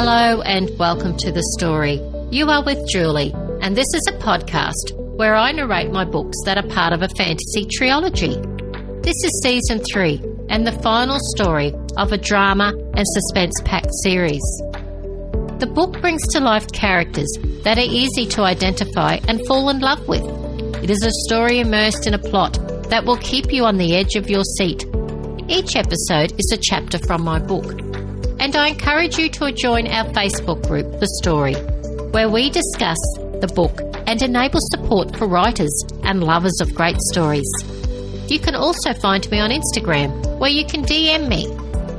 Hello and welcome to the story. You are with Julie, and this is a podcast where I narrate my books that are part of a fantasy trilogy. This is season three and the final story of a drama and suspense packed series. The book brings to life characters that are easy to identify and fall in love with. It is a story immersed in a plot that will keep you on the edge of your seat. Each episode is a chapter from my book and I encourage you to join our Facebook group, The Story, where we discuss the book and enable support for writers and lovers of great stories. You can also find me on Instagram, where you can DM me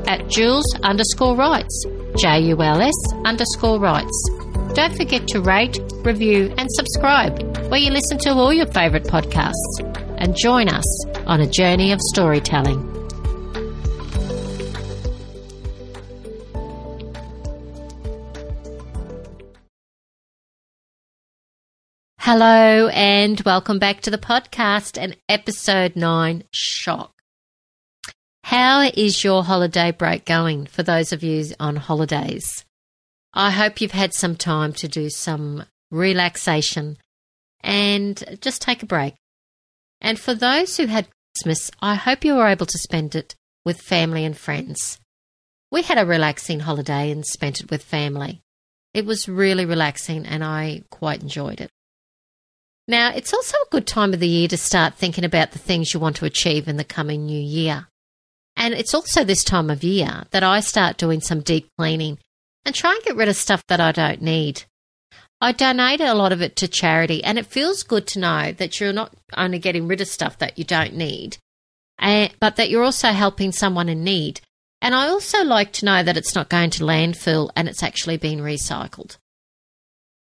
at Jules underscore writes, J U L S underscore writes. Don't forget to rate, review, and subscribe where you listen to all your favourite podcasts. And join us on a journey of storytelling. Hello and welcome back to the podcast and episode 9 Shock. How is your holiday break going for those of you on holidays? I hope you've had some time to do some relaxation and just take a break. And for those who had Christmas, I hope you were able to spend it with family and friends. We had a relaxing holiday and spent it with family. It was really relaxing and I quite enjoyed it. Now, it's also a good time of the year to start thinking about the things you want to achieve in the coming new year. And it's also this time of year that I start doing some deep cleaning and try and get rid of stuff that I don't need. I donate a lot of it to charity, and it feels good to know that you're not only getting rid of stuff that you don't need, eh, but that you're also helping someone in need. And I also like to know that it's not going to landfill and it's actually being recycled.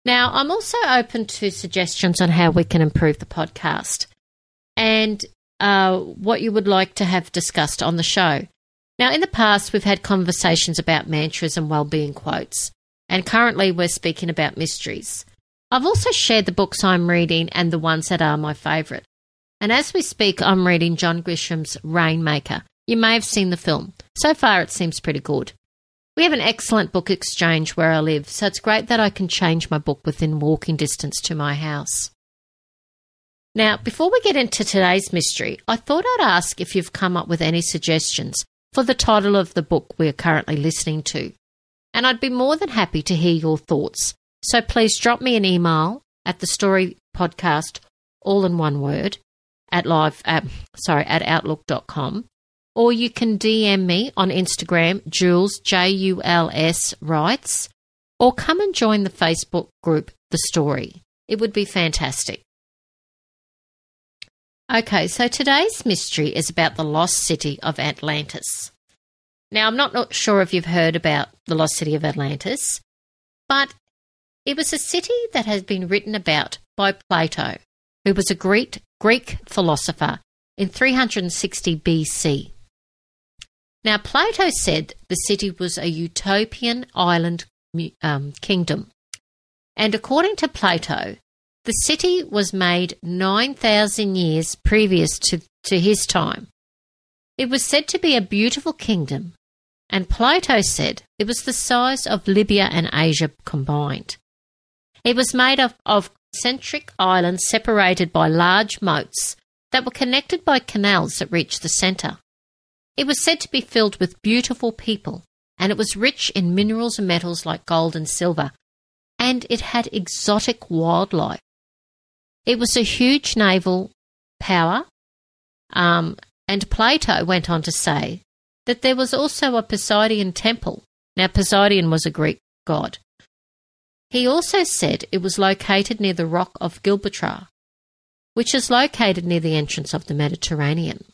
Now, I'm also open to suggestions on how we can improve the podcast and uh, what you would like to have discussed on the show. Now, in the past, we've had conversations about mantras and well-being quotes, and currently we're speaking about mysteries. I've also shared the books I'm reading and the ones that are my favourite. And as we speak, I'm reading John Grisham's Rainmaker. You may have seen the film. So far, it seems pretty good. We have an excellent book exchange where I live, so it's great that I can change my book within walking distance to my house. Now, before we get into today's mystery, I thought I'd ask if you've come up with any suggestions for the title of the book we are currently listening to. And I'd be more than happy to hear your thoughts. So please drop me an email at the story podcast, all in one word, at live, uh, sorry, at outlook.com or you can DM me on Instagram, Jules, J U L S writes, or come and join the Facebook group, The Story. It would be fantastic. Okay, so today's mystery is about the lost city of Atlantis. Now, I'm not, not sure if you've heard about the lost city of Atlantis, but it was a city that has been written about by Plato, who was a Greek, Greek philosopher in 360 BC. Now, Plato said the city was a utopian island um, kingdom. And according to Plato, the city was made 9,000 years previous to, to his time. It was said to be a beautiful kingdom, and Plato said it was the size of Libya and Asia combined. It was made of, of concentric islands separated by large moats that were connected by canals that reached the centre. It was said to be filled with beautiful people, and it was rich in minerals and metals like gold and silver, and it had exotic wildlife. It was a huge naval power, um, and Plato went on to say that there was also a Poseidon temple. Now, Poseidon was a Greek god. He also said it was located near the rock of Gibraltar, which is located near the entrance of the Mediterranean.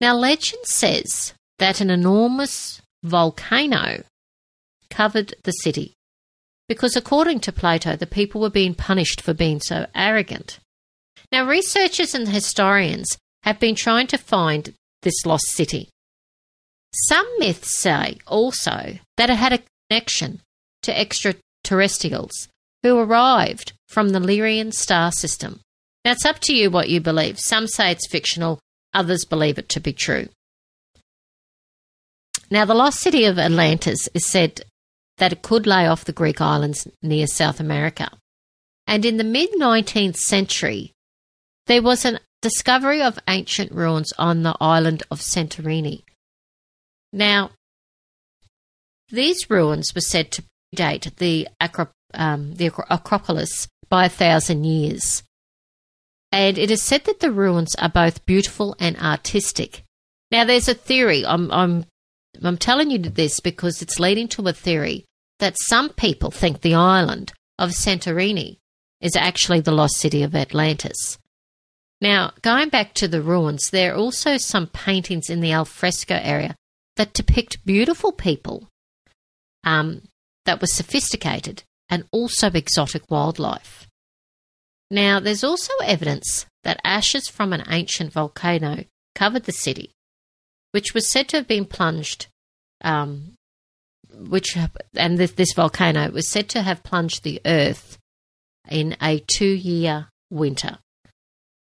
Now, legend says that an enormous volcano covered the city because, according to Plato, the people were being punished for being so arrogant. Now, researchers and historians have been trying to find this lost city. Some myths say also that it had a connection to extraterrestrials who arrived from the Lyrian star system. Now, it's up to you what you believe. Some say it's fictional, Others believe it to be true. Now, the lost city of Atlantis is said that it could lay off the Greek islands near South America. And in the mid 19th century, there was a discovery of ancient ruins on the island of Santorini. Now, these ruins were said to predate the, um, the Acropolis by a thousand years. And it is said that the ruins are both beautiful and artistic. Now, there's a theory. I'm, I'm, I'm telling you this because it's leading to a theory that some people think the island of Santorini is actually the lost city of Atlantis. Now, going back to the ruins, there are also some paintings in the alfresco area that depict beautiful people um, that were sophisticated and also exotic wildlife. Now, there's also evidence that ashes from an ancient volcano covered the city, which was said to have been plunged, um, which and this, this volcano was said to have plunged the earth in a two-year winter,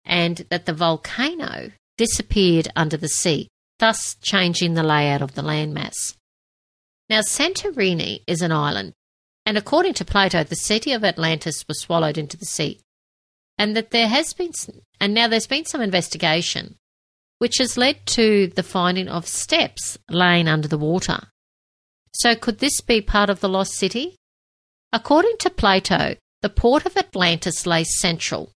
and that the volcano disappeared under the sea, thus changing the layout of the landmass. Now, Santorini is an island, and according to Plato, the city of Atlantis was swallowed into the sea and that there has been, and now there's been some investigation which has led to the finding of steps laying under the water. So, could this be part of the lost city? According to Plato, the port of Atlantis lay central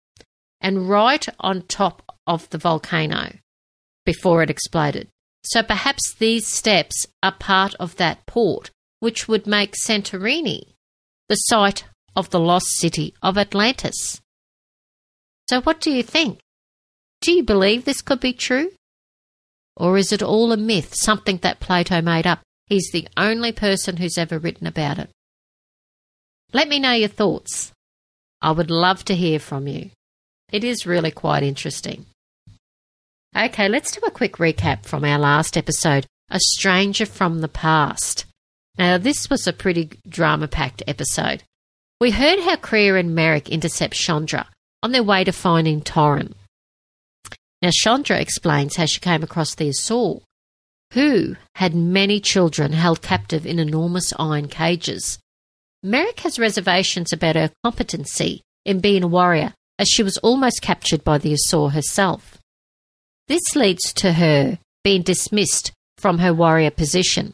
and right on top of the volcano before it exploded. So, perhaps these steps are part of that port, which would make Santorini the site of the lost city of Atlantis. So, what do you think? Do you believe this could be true? Or is it all a myth, something that Plato made up? He's the only person who's ever written about it. Let me know your thoughts. I would love to hear from you. It is really quite interesting. Okay, let's do a quick recap from our last episode A Stranger from the Past. Now, this was a pretty drama packed episode. We heard how Kriya and Merek intercept Chandra, on their way to finding Torrin. Now, Chandra explains how she came across the Asur, who had many children held captive in enormous iron cages. Merek has reservations about her competency in being a warrior, as she was almost captured by the Asur herself. This leads to her being dismissed from her warrior position.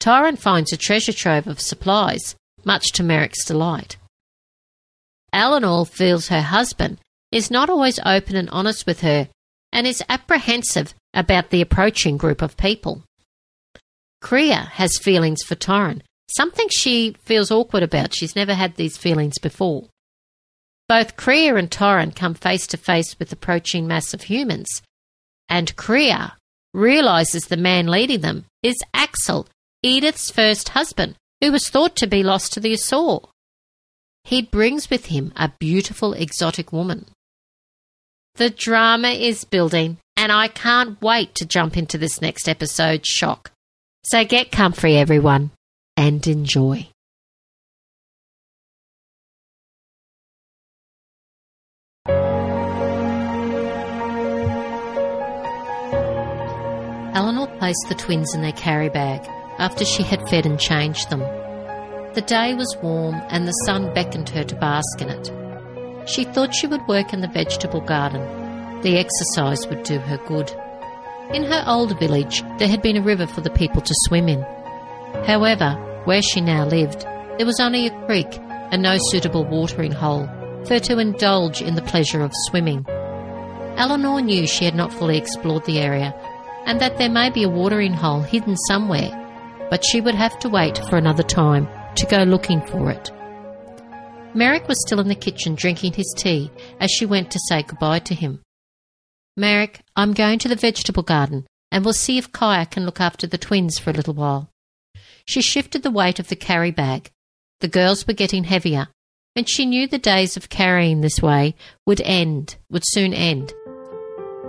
Torrin finds a treasure trove of supplies, much to Merek's delight. Elenore feels her husband is not always open and honest with her and is apprehensive about the approaching group of people. Kriya has feelings for Torrin, something she feels awkward about. She's never had these feelings before. Both Kriya and Torrin come face to face with the approaching mass of humans, and Kriya realizes the man leading them is Axel, Edyth's first husband, who was thought to be lost to the Asur. He brings with him a beautiful exotic woman. The drama is building, and I can't wait to jump into this next episode shock. So get comfy, everyone, and enjoy. Elenore placed the twins in their carry bag after she had fed and changed them. The day was warm and the sun beckoned her to bask in it. She thought she would work in the vegetable garden. The exercise would do her good. In her old village, there had been a river for the people to swim in. However, where she now lived, there was only a creek and no suitable watering hole for her to indulge in the pleasure of swimming. Elenore knew she had not fully explored the area and that there may be a watering hole hidden somewhere, but she would have to wait for another time to go looking for it. Merek was still in the kitchen drinking his tea as she went to say goodbye to him. Merek, I'm going to the vegetable garden and we'll see if Kaiah can look after the twins for a little while. She shifted the weight of the carry bag. The girls were getting heavier, and she knew the days of carrying this way would end, would soon end.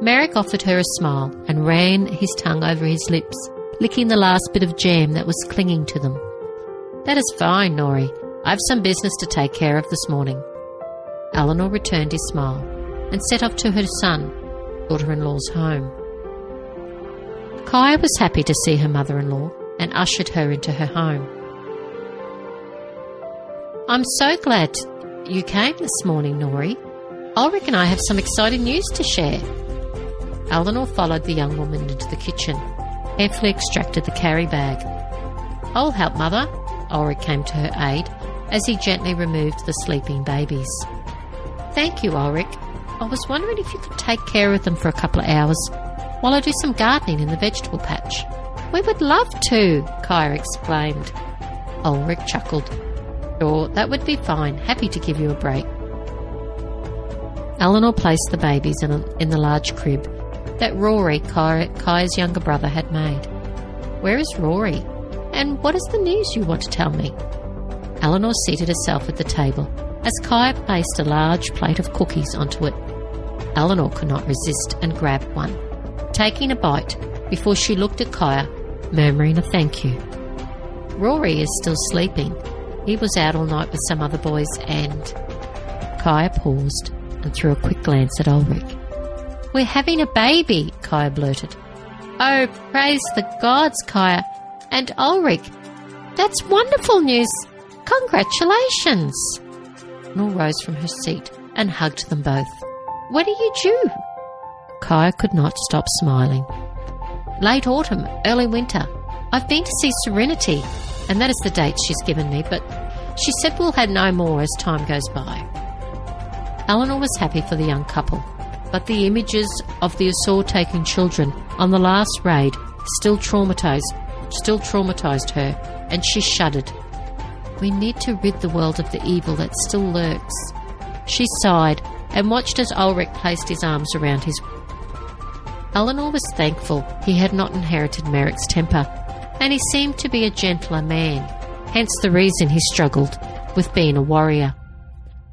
Merek offered her a smile and ran his tongue over his lips, licking the last bit of jam that was clinging to them. That is fine, Nori. I've some business to take care of this morning. Elenore returned his smile and set off to her son, daughter in law's home. Kaiah was happy to see her mother in law and ushered her into her home. I'm so glad you came this morning, Nori. Ulric and I have some exciting news to share. Elenore followed the young woman into the kitchen, carefully extracted the carry bag. I'll help, Mother. Ulric came to her aid as he gently removed the sleeping babies. Thank you, Ulric. I was wondering if you could take care of them for a couple of hours while I do some gardening in the vegetable patch. We would love to, Kaiah exclaimed. Ulric chuckled. Sure, that would be fine. Happy to give you a break. Elenore placed the babies in, a, in the large crib that Rory, Kaiah's younger brother, had made. Where is Rory? And what is the news you want to tell me? Elenore seated herself at the table as Kaiah placed a large plate of cookies onto it. Elenore could not resist and grabbed one, taking a bite before she looked at Kaiah, murmuring a thank you. Rory is still sleeping. He was out all night with some other boys and. Kaiah paused and threw a quick glance at Ulric. We're having a baby, Kaiah blurted. Oh, praise the gods, Kaiah. And Ulric. That's wonderful news. Congratulations. Nor rose from her seat and hugged them both. When are you due? Kaiah could not stop smiling. Late autumn, early winter. I've been to see Serenity, and that is the date she's given me, but she said we'll have no more as time goes by. Elenore was happy for the young couple, but the images of the assault taking children on the last raid still traumatized still traumatized her, and she shuddered. We need to rid the world of the evil that still lurks. She sighed and watched as Ulric placed his arms around his. Elenore was thankful he had not inherited Merek's temper, and he seemed to be a gentler man, hence the reason he struggled with being a warrior.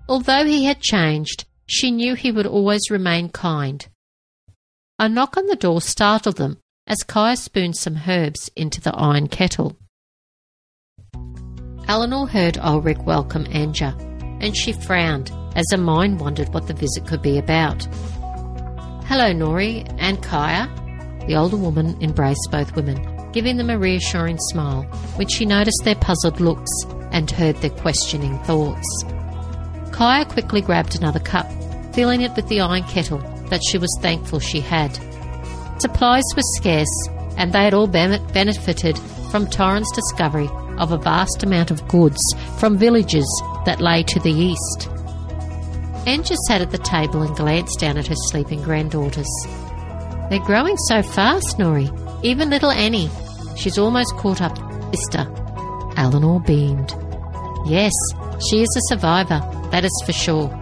Although he had changed, she knew he would always remain kind. A knock on the door startled them as Kaiah spooned some herbs into the iron kettle. Elenore heard Ulric welcome Anja, and she frowned as her mind wondered what the visit could be about. Hello, Nori and Kaiah. The older woman embraced both women, giving them a reassuring smile when she noticed their puzzled looks and heard their questioning thoughts. Kaiah quickly grabbed another cup, filling it with the iron kettle that she was thankful she had. Supplies were scarce, and they had all benefited from Torrin's discovery of a vast amount of goods from villages that lay to the east. Anja sat at the table and glanced down at her sleeping granddaughters. They're growing so fast, Nori. Even little Annie. She's almost caught up sister. Elenore beamed. Yes, she is a survivor, that is for sure.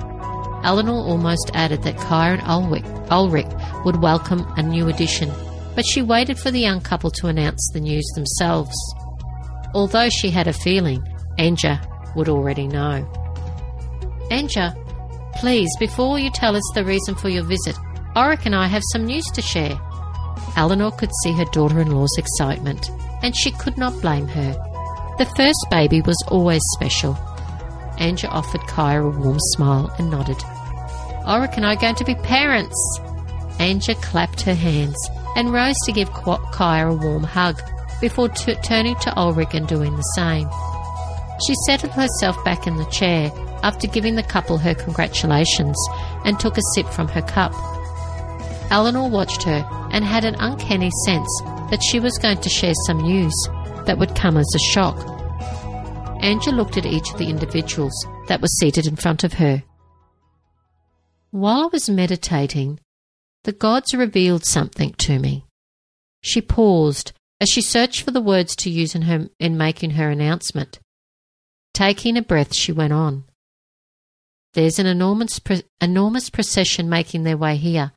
Elenore almost added that Ulric, Ulric would welcome a new addition, but she waited for the young couple to announce the news themselves. Although she had a feeling Anja would already know. Anja, please, before you tell us the reason for your visit, Ulric and I have some news to share. Elenore could see her daughter in law's excitement, and she could not blame her. The first baby was always special. Anja offered Kaiah a warm smile and nodded. Ulric and I are going to be parents. Anja clapped her hands and rose to give Kaiah a warm hug before t- turning to Ulric and doing the same. She settled herself back in the chair after giving the couple her congratulations and took a sip from her cup. Elenore watched her and had an uncanny sense that she was going to share some news that would come as a shock. Anja looked at each of the individuals that were seated in front of her. While I was meditating, the gods revealed something to me. She paused as she searched for the words to use in, her, in making her announcement. Taking a breath, she went on. There's an enormous, enormous procession making their way here,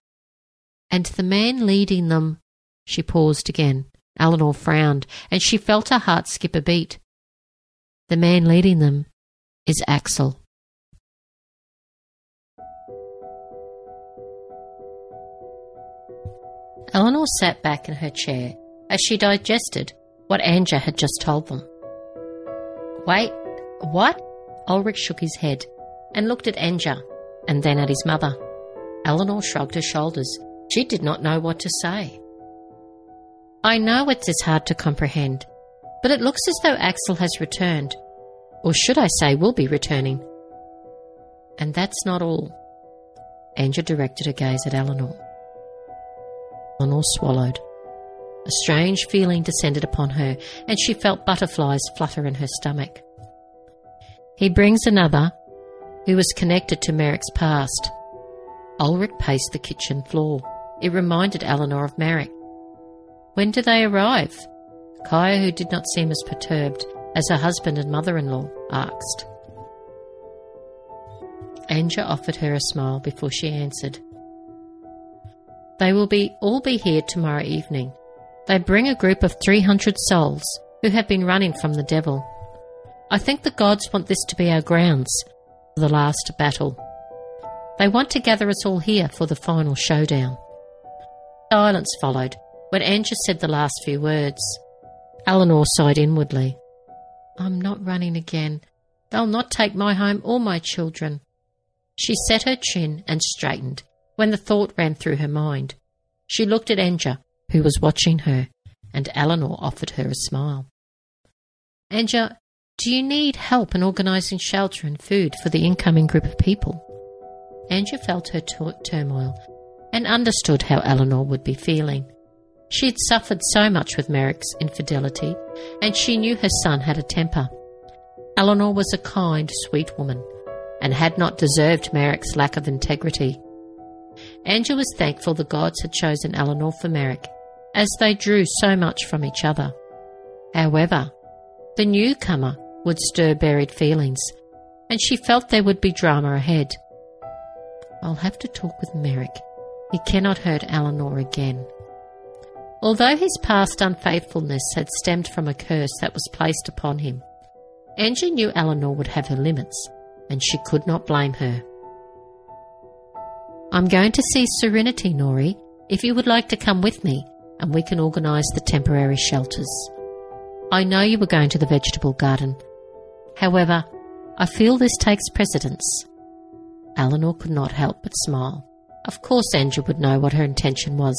and the man leading them. She paused again. Elenore frowned, and she felt her heart skip a beat. The man leading them is Axel. Elenore sat back in her chair as she digested what Anja had just told them. Wait, what? Ulric shook his head and looked at Anja and then at his mother. Elenore shrugged her shoulders. She did not know what to say. I know it is as hard to comprehend, but it looks as though Axel has returned. Or should I say, will be returning. And that's not all. Anja directed her gaze at Elenore. Elenore swallowed. A strange feeling descended upon her, and she felt butterflies flutter in her stomach. He brings another who was connected to Merek's past. Ulric paced the kitchen floor. It reminded Elenore of Merek. When do they arrive? Kaiah, who did not seem as perturbed as her husband and mother in law, asked. Anja offered her a smile before she answered. They will be all be here tomorrow evening. They bring a group of 300 souls who have been running from the devil. I think the gods want this to be our grounds for the last battle. They want to gather us all here for the final showdown. Silence followed when Anja said the last few words. Elenore sighed inwardly. I'm not running again. They'll not take my home or my children. She set her chin and straightened when the thought ran through her mind. She looked at Anja, who was watching her, and Elenore offered her a smile. Anja, do you need help in organising shelter and food for the incoming group of people? Anja felt her t- turmoil and understood how Elenore would be feeling. She had suffered so much with Merek's infidelity, and she knew her son had a temper. Elenore was a kind, sweet woman, and had not deserved Merek's lack of integrity. Anja was thankful the gods had chosen Elenore for Merek, as they drew so much from each other. However, the newcomer would stir buried feelings, and she felt there would be drama ahead. I'll have to talk with Merek. He cannot hurt Elenore again. Although his past unfaithfulness had stemmed from a curse that was placed upon him, Anja knew Elenore would have her limits, and she could not blame her. I'm going to see Serenity, Nori, if you would like to come with me, and we can organise the temporary shelters. I know you were going to the vegetable garden. However, I feel this takes precedence. Elenore could not help but smile. Of course, Anja would know what her intention was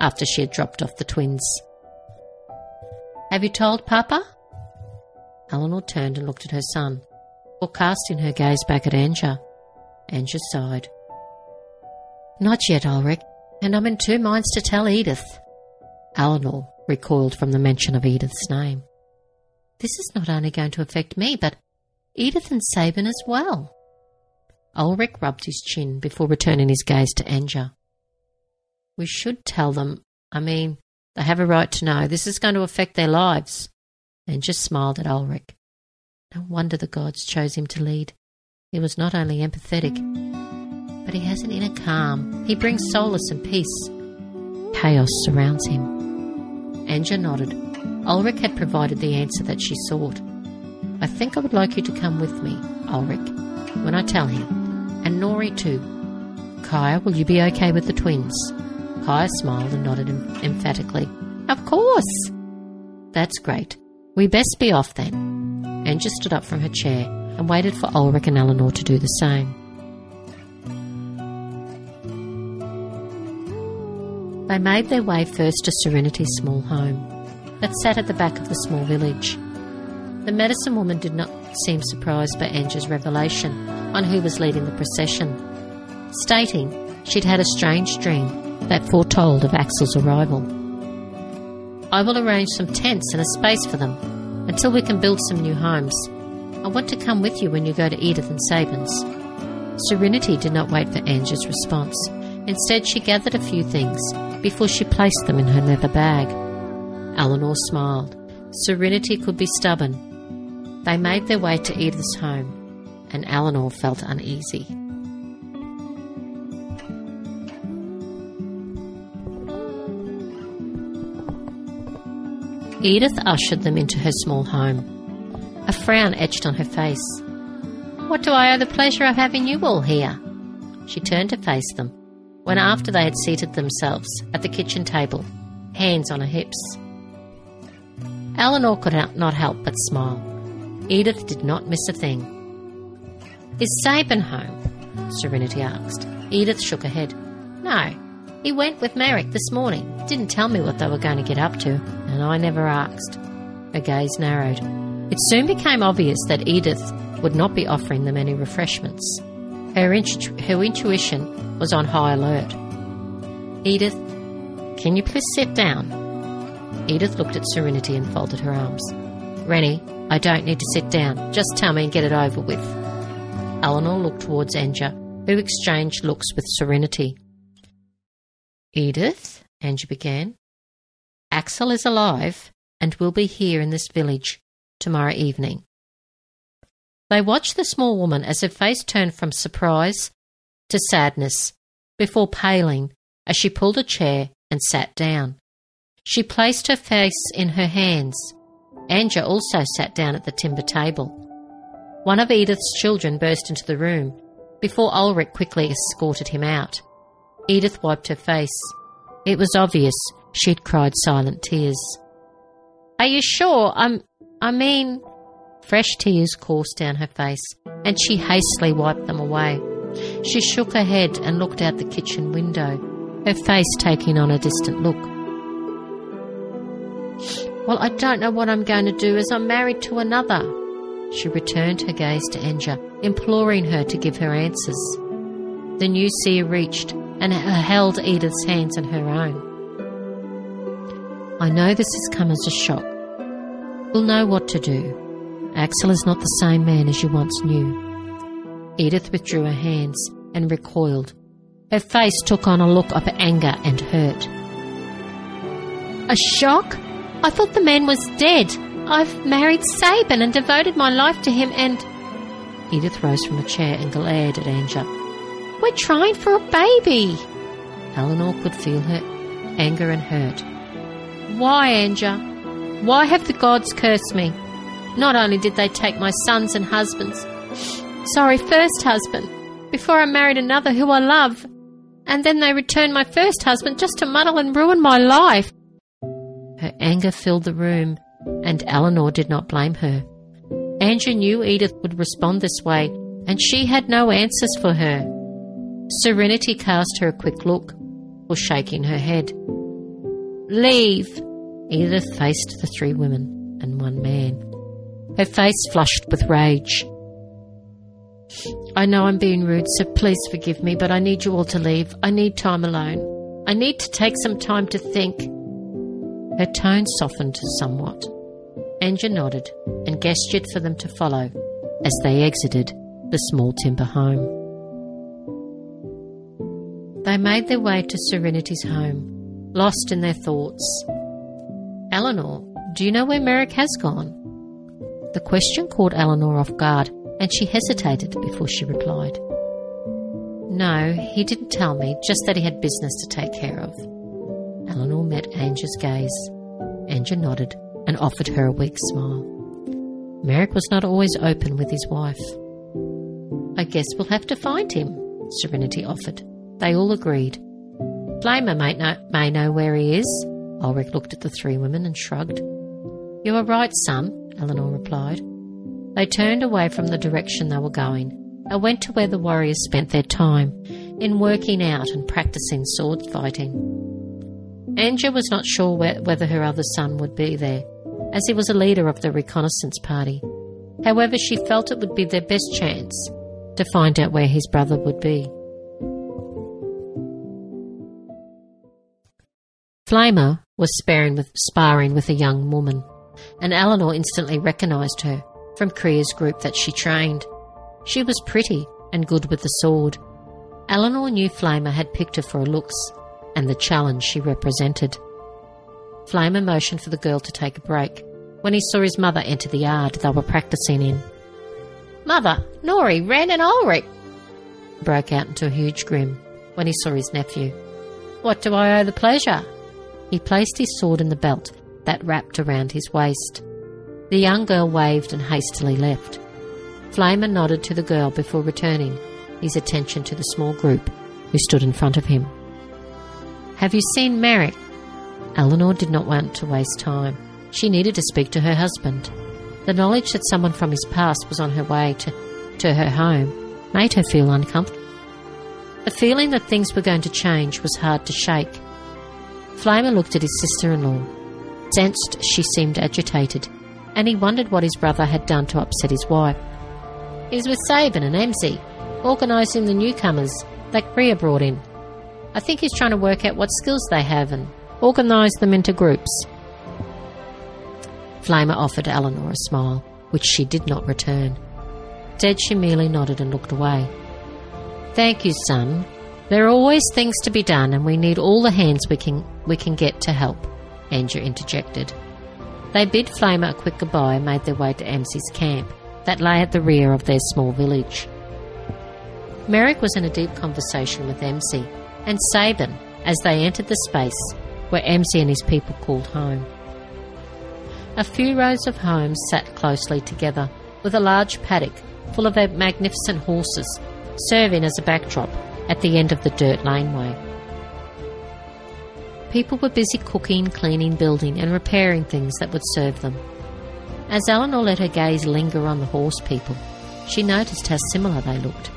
after she had dropped off the twins. Have you told Papa? Elenore turned and looked at her son, or casting her gaze back at Anja. Anja sighed. Not yet, Ulric, and I'm in two minds to tell Edyth. Elenore recoiled from the mention of Edyth's name. This is not only going to affect me, but Edyth and Sabin as well. Ulric rubbed his chin before returning his gaze to Anja. We should tell them. I mean, they have a right to know. This is going to affect their lives. And just smiled at Ulric. No wonder the gods chose him to lead. He was not only empathetic, but he has an inner calm. He brings solace and peace. Chaos surrounds him. Anja nodded. Ulric had provided the answer that she sought. I think I would like you to come with me, Ulric, when I tell him. And Nori too. Kaiah, will you be okay with the twins? Kaiah smiled and nodded em- emphatically. Of course! That's great. We best be off then. Anja stood up from her chair and waited for Ulric and Elenore to do the same. They made their way first to Serenity's small home that sat at the back of the small village. The medicine woman did not seem surprised by Anja's revelation on who was leading the procession, stating she'd had a strange dream that foretold of Axel's arrival. I will arrange some tents and a space for them until we can build some new homes. I want to come with you when you go to Edyth and Sabin's. Serenity did not wait for Anja's response. Instead, she gathered a few things before she placed them in her leather bag. Elenore smiled. Serenity could be stubborn. They made their way to Edyth's home, and Elenore felt uneasy. Edyth ushered them into her small home. A frown etched on her face. What do I owe the pleasure of having you all here? She turned to face them, when after they had seated themselves at the kitchen table, hands on her hips. Elenore could not help but smile. Edyth did not miss a thing. Is Sabin home? Serenity asked. Edyth shook her head. No, he went with Merek this morning. Didn't tell me what they were going to get up to, and I never asked. Her gaze narrowed. It soon became obvious that Edyth would not be offering them any refreshments. Her, intu- her intuition was on high alert. Edyth, can you please sit down? Edyth looked at Serenity and folded her arms. Rennie, I don't need to sit down. Just tell me and get it over with. Elenore looked towards Anja, who exchanged looks with Serenity. Edyth, Anja began, Axel is alive and will be here in this village tomorrow evening. They watched the small woman as her face turned from surprise to sadness before paling as she pulled a chair and sat down. She placed her face in her hands. Anja also sat down at the timber table. One of Edyth's children burst into the room before Ulric quickly escorted him out. Edyth wiped her face. It was obvious she'd cried silent tears. Are you sure? I'm. I mean. Fresh tears coursed down her face, and she hastily wiped them away. She shook her head and looked out the kitchen window, her face taking on a distant look. Well, I don't know what I'm going to do as I'm married to another. She returned her gaze to Anja, imploring her to give her answers. The new seer reached and uh, held Edyth's hands in her own. I know this has come as a shock. We'll know what to do. Axel is not the same man as you once knew. Edyth withdrew her hands and recoiled. Her face took on a look of anger and hurt. A shock? I thought the man was dead. I've married Sabin and devoted my life to him and. Edyth rose from a chair and glared at Anja. We're trying for a baby. Elenore could feel her anger and hurt. Why, Anja? Why have the gods cursed me? Not only did they take my sons and husbands, sorry, first husband, before I married another who I love, and then they returned my first husband just to muddle and ruin my life. Her anger filled the room, and Elenore did not blame her. Anja knew Edyth would respond this way, and she had no answers for her. Serenity cast her a quick look, or shaking her head. Leave! Edyth faced the three women and one man. Her face flushed with rage. I know I'm being rude, so please forgive me, but I need you all to leave. I need time alone. I need to take some time to think. Her tone softened somewhat. Anja nodded and gestured for them to follow as they exited the small timber home. They made their way to Serenity's home, lost in their thoughts. Elenore, do you know where Merek has gone? The question caught Elenore off guard, and she hesitated before she replied. No, he didn't tell me, just that he had business to take care of. Elenore met Anja's gaze. Anja nodded and offered her a weak smile. Merek was not always open with his wife. I guess we'll have to find him, Serenity offered. They all agreed. Flamer may know, may know where he is. Ulric looked at the three women and shrugged. You are right, son, Elenore replied. They turned away from the direction they were going and went to where the warriors spent their time in working out and practicing sword fighting. Anja was not sure whether her other son would be there, as he was a leader of the reconnaissance party. However, she felt it would be their best chance to find out where his brother would be. Flamer was sparring with, sparring with a young woman, and Elenore instantly recognised her from Kriya's group that she trained. She was pretty and good with the sword. Elenore knew Flamer had picked her for her looks and the challenge she represented. Flamer motioned for the girl to take a break when he saw his mother enter the yard they were practicing in. Mother, Nori, Ren, and Ulric! broke out into a huge grin when he saw his nephew. What do I owe the pleasure? He placed his sword in the belt that wrapped around his waist. The young girl waved and hastily left. Flamer nodded to the girl before returning his attention to the small group who stood in front of him. Have you seen Merek? Elenore did not want to waste time. She needed to speak to her husband. The knowledge that someone from his past was on her way to, to her home made her feel uncomfortable. The feeling that things were going to change was hard to shake. Flamer looked at his sister in law, sensed she seemed agitated, and he wondered what his brother had done to upset his wife. He's with Sabin and Emsy, organising the newcomers that Kriya brought in. I think he's trying to work out what skills they have and organise them into groups. Flamer offered Elenore a smile, which she did not return. Instead, she merely nodded and looked away. Thank you, son. There are always things to be done, and we need all the hands we can we can get to help. Andrew interjected. They bid Flamer a quick goodbye and made their way to Emsy's camp, that lay at the rear of their small village. Merek was in a deep conversation with Emsy and Sabin as they entered the space where Emsy and his people called home. A few rows of homes sat closely together, with a large paddock full of magnificent horses serving as a backdrop at the end of the dirt laneway. People were busy cooking, cleaning, building, and repairing things that would serve them. As Elenore let her gaze linger on the horse people, she noticed how similar they looked.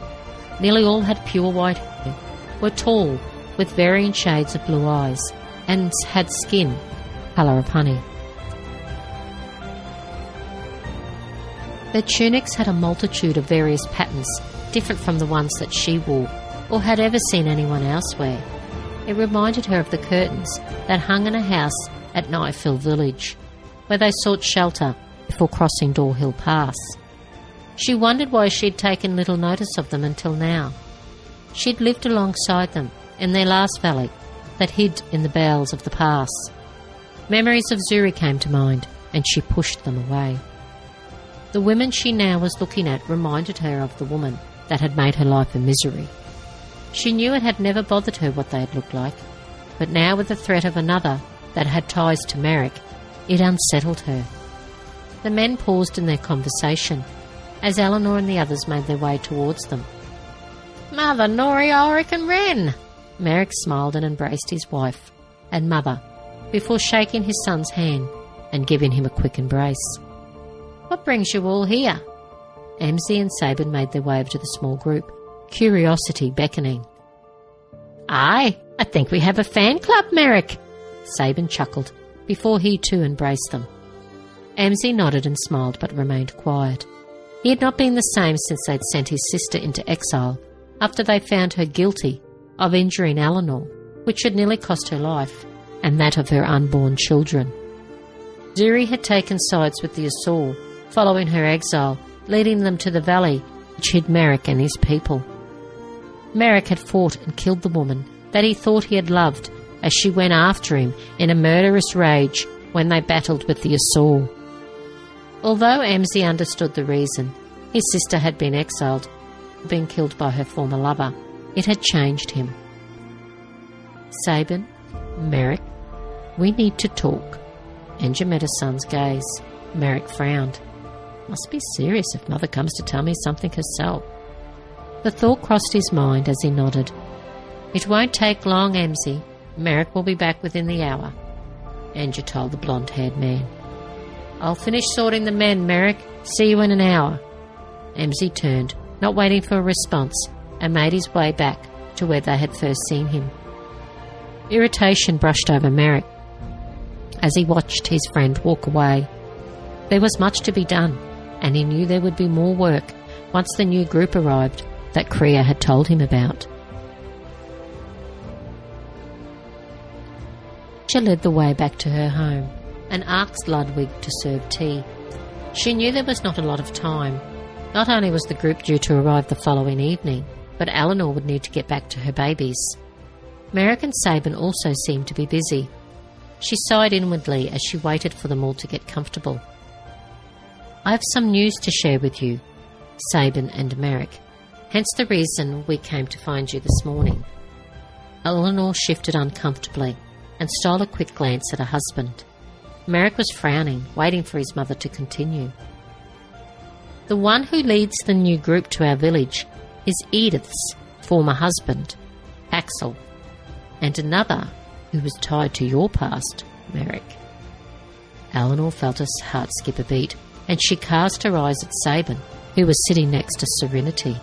Nearly all had pure white hair, were tall, with varying shades of blue eyes, and had skin colour of honey. Their tunics had a multitude of various patterns, different from the ones that she wore or had ever seen anyone else wear. It reminded her of the curtains that hung in a house at Nightfield Village, where they sought shelter before crossing Door Hill Pass. She wondered why she'd taken little notice of them until now. She'd lived alongside them in their last valley that hid in the bowels of the pass. Memories of Zuri came to mind, and she pushed them away. The women she now was looking at reminded her of the woman that had made her life a misery. She knew it had never bothered her what they had looked like, but now with the threat of another that had ties to Merek, it unsettled her. The men paused in their conversation as Elenore and the others made their way towards them. Mother, Nori, Ulric, and Wren! Merek smiled and embraced his wife and mother before shaking his son's hand and giving him a quick embrace. What brings you all here? Emsy and Sabin made their way over to the small group curiosity beckoning. Aye, I think we have a fan club, Merek. Sabin chuckled before he too embraced them. Emsy nodded and smiled but remained quiet. He had not been the same since they'd sent his sister into exile after they found her guilty of injuring Elenore, which had nearly cost her life, and that of her unborn children. Zuri had taken sides with the Asur, following her exile, leading them to the valley which hid Merek and his people. Merek had fought and killed the woman that he thought he had loved as she went after him in a murderous rage when they battled with the Asur. Although Emsy understood the reason, his sister had been exiled, been killed by her former lover, it had changed him. Sabin, Merek, we need to talk. Anja met her son's gaze. Merek frowned. Must be serious if Mother comes to tell me something herself. The thought crossed his mind as he nodded. It won't take long, Emsy. Merek will be back within the hour. Anja told the blonde haired man. I'll finish sorting the men, Merek. See you in an hour. Emsy turned, not waiting for a response, and made his way back to where they had first seen him. Irritation brushed over Merek as he watched his friend walk away. There was much to be done, and he knew there would be more work once the new group arrived that Kriya had told him about. She led the way back to her home and asked Ludwig to serve tea. She knew there was not a lot of time. Not only was the group due to arrive the following evening, but Elenore would need to get back to her babies. Merek and Sabin also seemed to be busy. She sighed inwardly as she waited for them all to get comfortable. I have some news to share with you, Sabin and Merek, hence the reason we came to find you this morning. Elenore shifted uncomfortably and stole a quick glance at her husband. Merek was frowning, waiting for his mother to continue. The one who leads the new group to our village is Edyth's former husband, Axel, and another who was tied to your past, Merek. Elenore felt her heart skip a beat, and she cast her eyes at Sabin, who was sitting next to Serenity.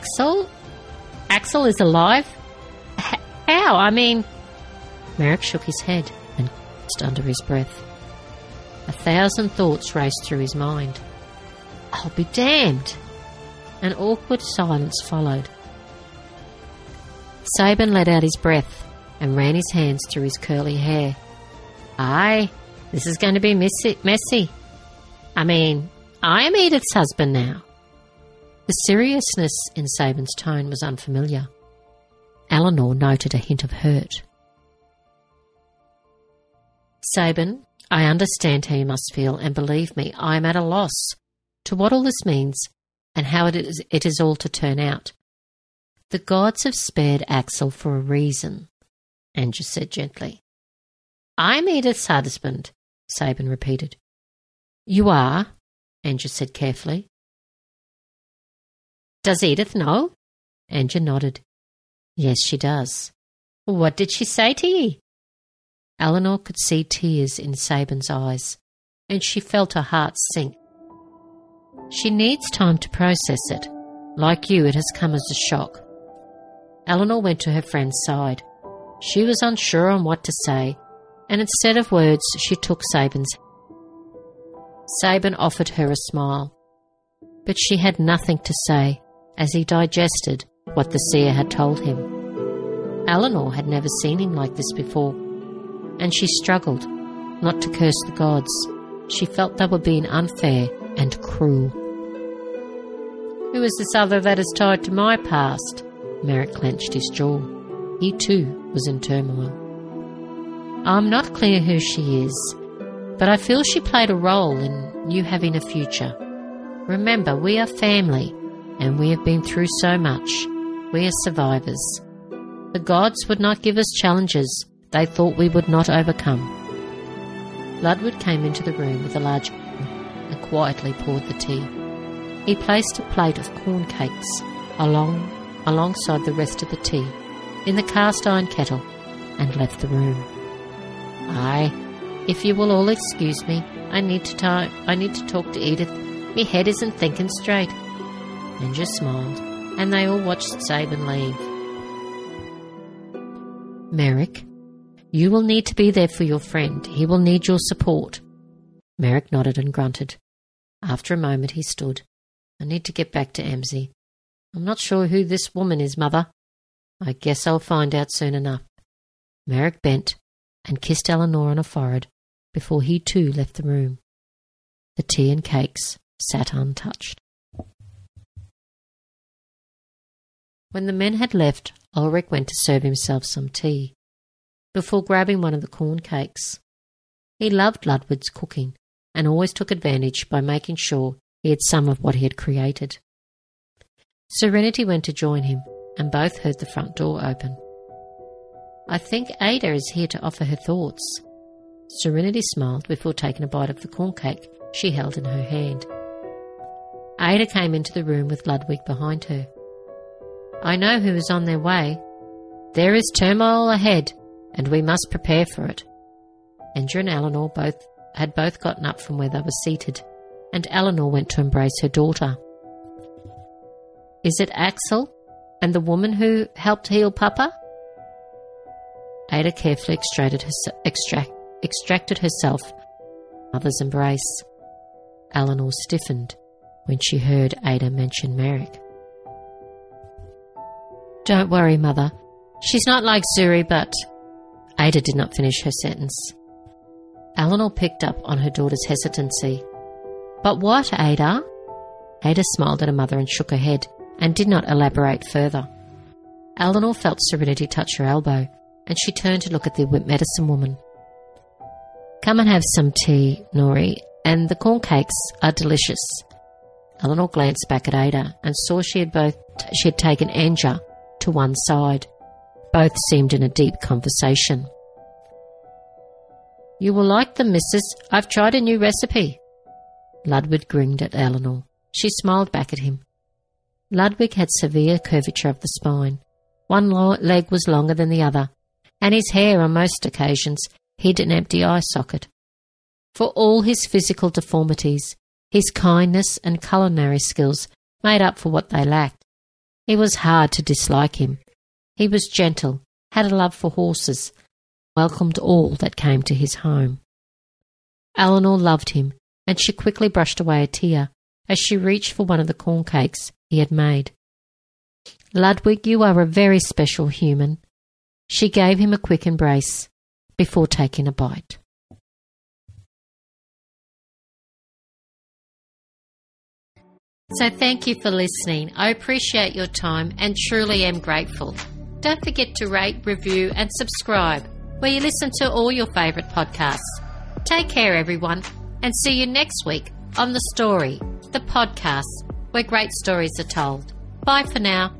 Axel? Axel is alive? H- how? I mean. Merek shook his head and under his breath. A thousand thoughts raced through his mind. I'll be damned! An awkward silence followed. Sabin let out his breath and ran his hands through his curly hair. Aye, this is going to be messy. messy. I mean, I am Edyth's husband now. The seriousness in Sabin's tone was unfamiliar. Elenore noted a hint of hurt. Sabin, I understand how you must feel, and believe me, I am at a loss to what all this means and how it is, it is all to turn out. The gods have spared Axel for a reason, Andrew said gently. I'm Edyth's husband, Sabin repeated. You are, Andrew said carefully. Does Edyth know? Andrew nodded. Yes, she does. What did she say to ye? Elenore could see tears in Sabin's eyes, and she felt her heart sink. She needs time to process it. Like you, it has come as a shock. Elenore went to her friend's side. She was unsure on what to say, and instead of words, she took Sabin's. Sabin offered her a smile, but she had nothing to say as he digested what the seer had told him. Elenore had never seen him like this before, and she struggled not to curse the gods. She felt they were being unfair and cruel. Who is this other that is tied to my past? Merek clenched his jaw. He too was in turmoil. I'm not clear who she is, but I feel she played a role in you having a future. Remember, we are family, and we have been through so much. We are survivors. The gods would not give us challenges they thought we would not overcome. Ludwig came into the room with a large and quietly poured the tea. He placed a plate of corn cakes along alongside the rest of the tea in the cast iron kettle and left the room. Aye, if you will all excuse me, I need to talk. I need to talk to Edyth. Me head isn't thinking straight. And just smiled, and they all watched Sabin leave. Merek, you will need to be there for your friend. He will need your support. Merek nodded and grunted. After a moment, he stood. I need to get back to Amsey. I'm not sure who this woman is, Mother. I guess I'll find out soon enough. Merek bent and kissed Elenore on her forehead before he too left the room. The tea and cakes sat untouched. When the men had left, Ulric went to serve himself some tea, before grabbing one of the corn cakes. He loved Ludwig's cooking, and always took advantage by making sure he had some of what he had created. Serenity went to join him, and both heard the front door open. I think Ada is here to offer her thoughts. Serenity smiled before taking a bite of the corn cake she held in her hand. Ada came into the room with Ludwig behind her. I know who is on their way. There is turmoil ahead, and we must prepare for it. Andrew and Elenore both had both gotten up from where they were seated, and Elenore went to embrace her daughter. Is it Axel and the woman who helped heal Papa? Ada carefully extracted, her, extract, extracted herself mother's embrace. Elenore stiffened when she heard Ada mention Merek. Don't worry, Mother. She's not like Zuri, but. Ada did not finish her sentence. Elenore picked up on her daughter's hesitancy. But what, Ada? Ada smiled at her mother and shook her head and did not elaborate further. Elenore felt Serenity touch her elbow, and she turned to look at the medicine woman. Come and have some tea, Nori, and the corn cakes are delicious. Elenore glanced back at Ada and saw she had both she had taken Anja to one side. Both seemed in a deep conversation. You will like them, missus. I've tried a new recipe. Ludwig grinned at Elenore. She smiled back at him. Ludwig had severe curvature of the spine. One leg was longer than the other, and his hair on most occasions hid an empty eye socket. For all his physical deformities, his kindness and culinary skills made up for what they lacked. It was hard to dislike him. He was gentle, had a love for horses, welcomed all that came to his home. Elenore loved him, and she quickly brushed away a tear as she reached for one of the corn cakes he had made. Ludwig, you are a very special human. She gave him a quick embrace before taking a bite. So, thank you for listening. I appreciate your time and truly am grateful. Don't forget to rate, review, and subscribe where you listen to all your favourite podcasts. Take care, everyone, and see you next week on The Story, the podcast where great stories are told. Bye for now.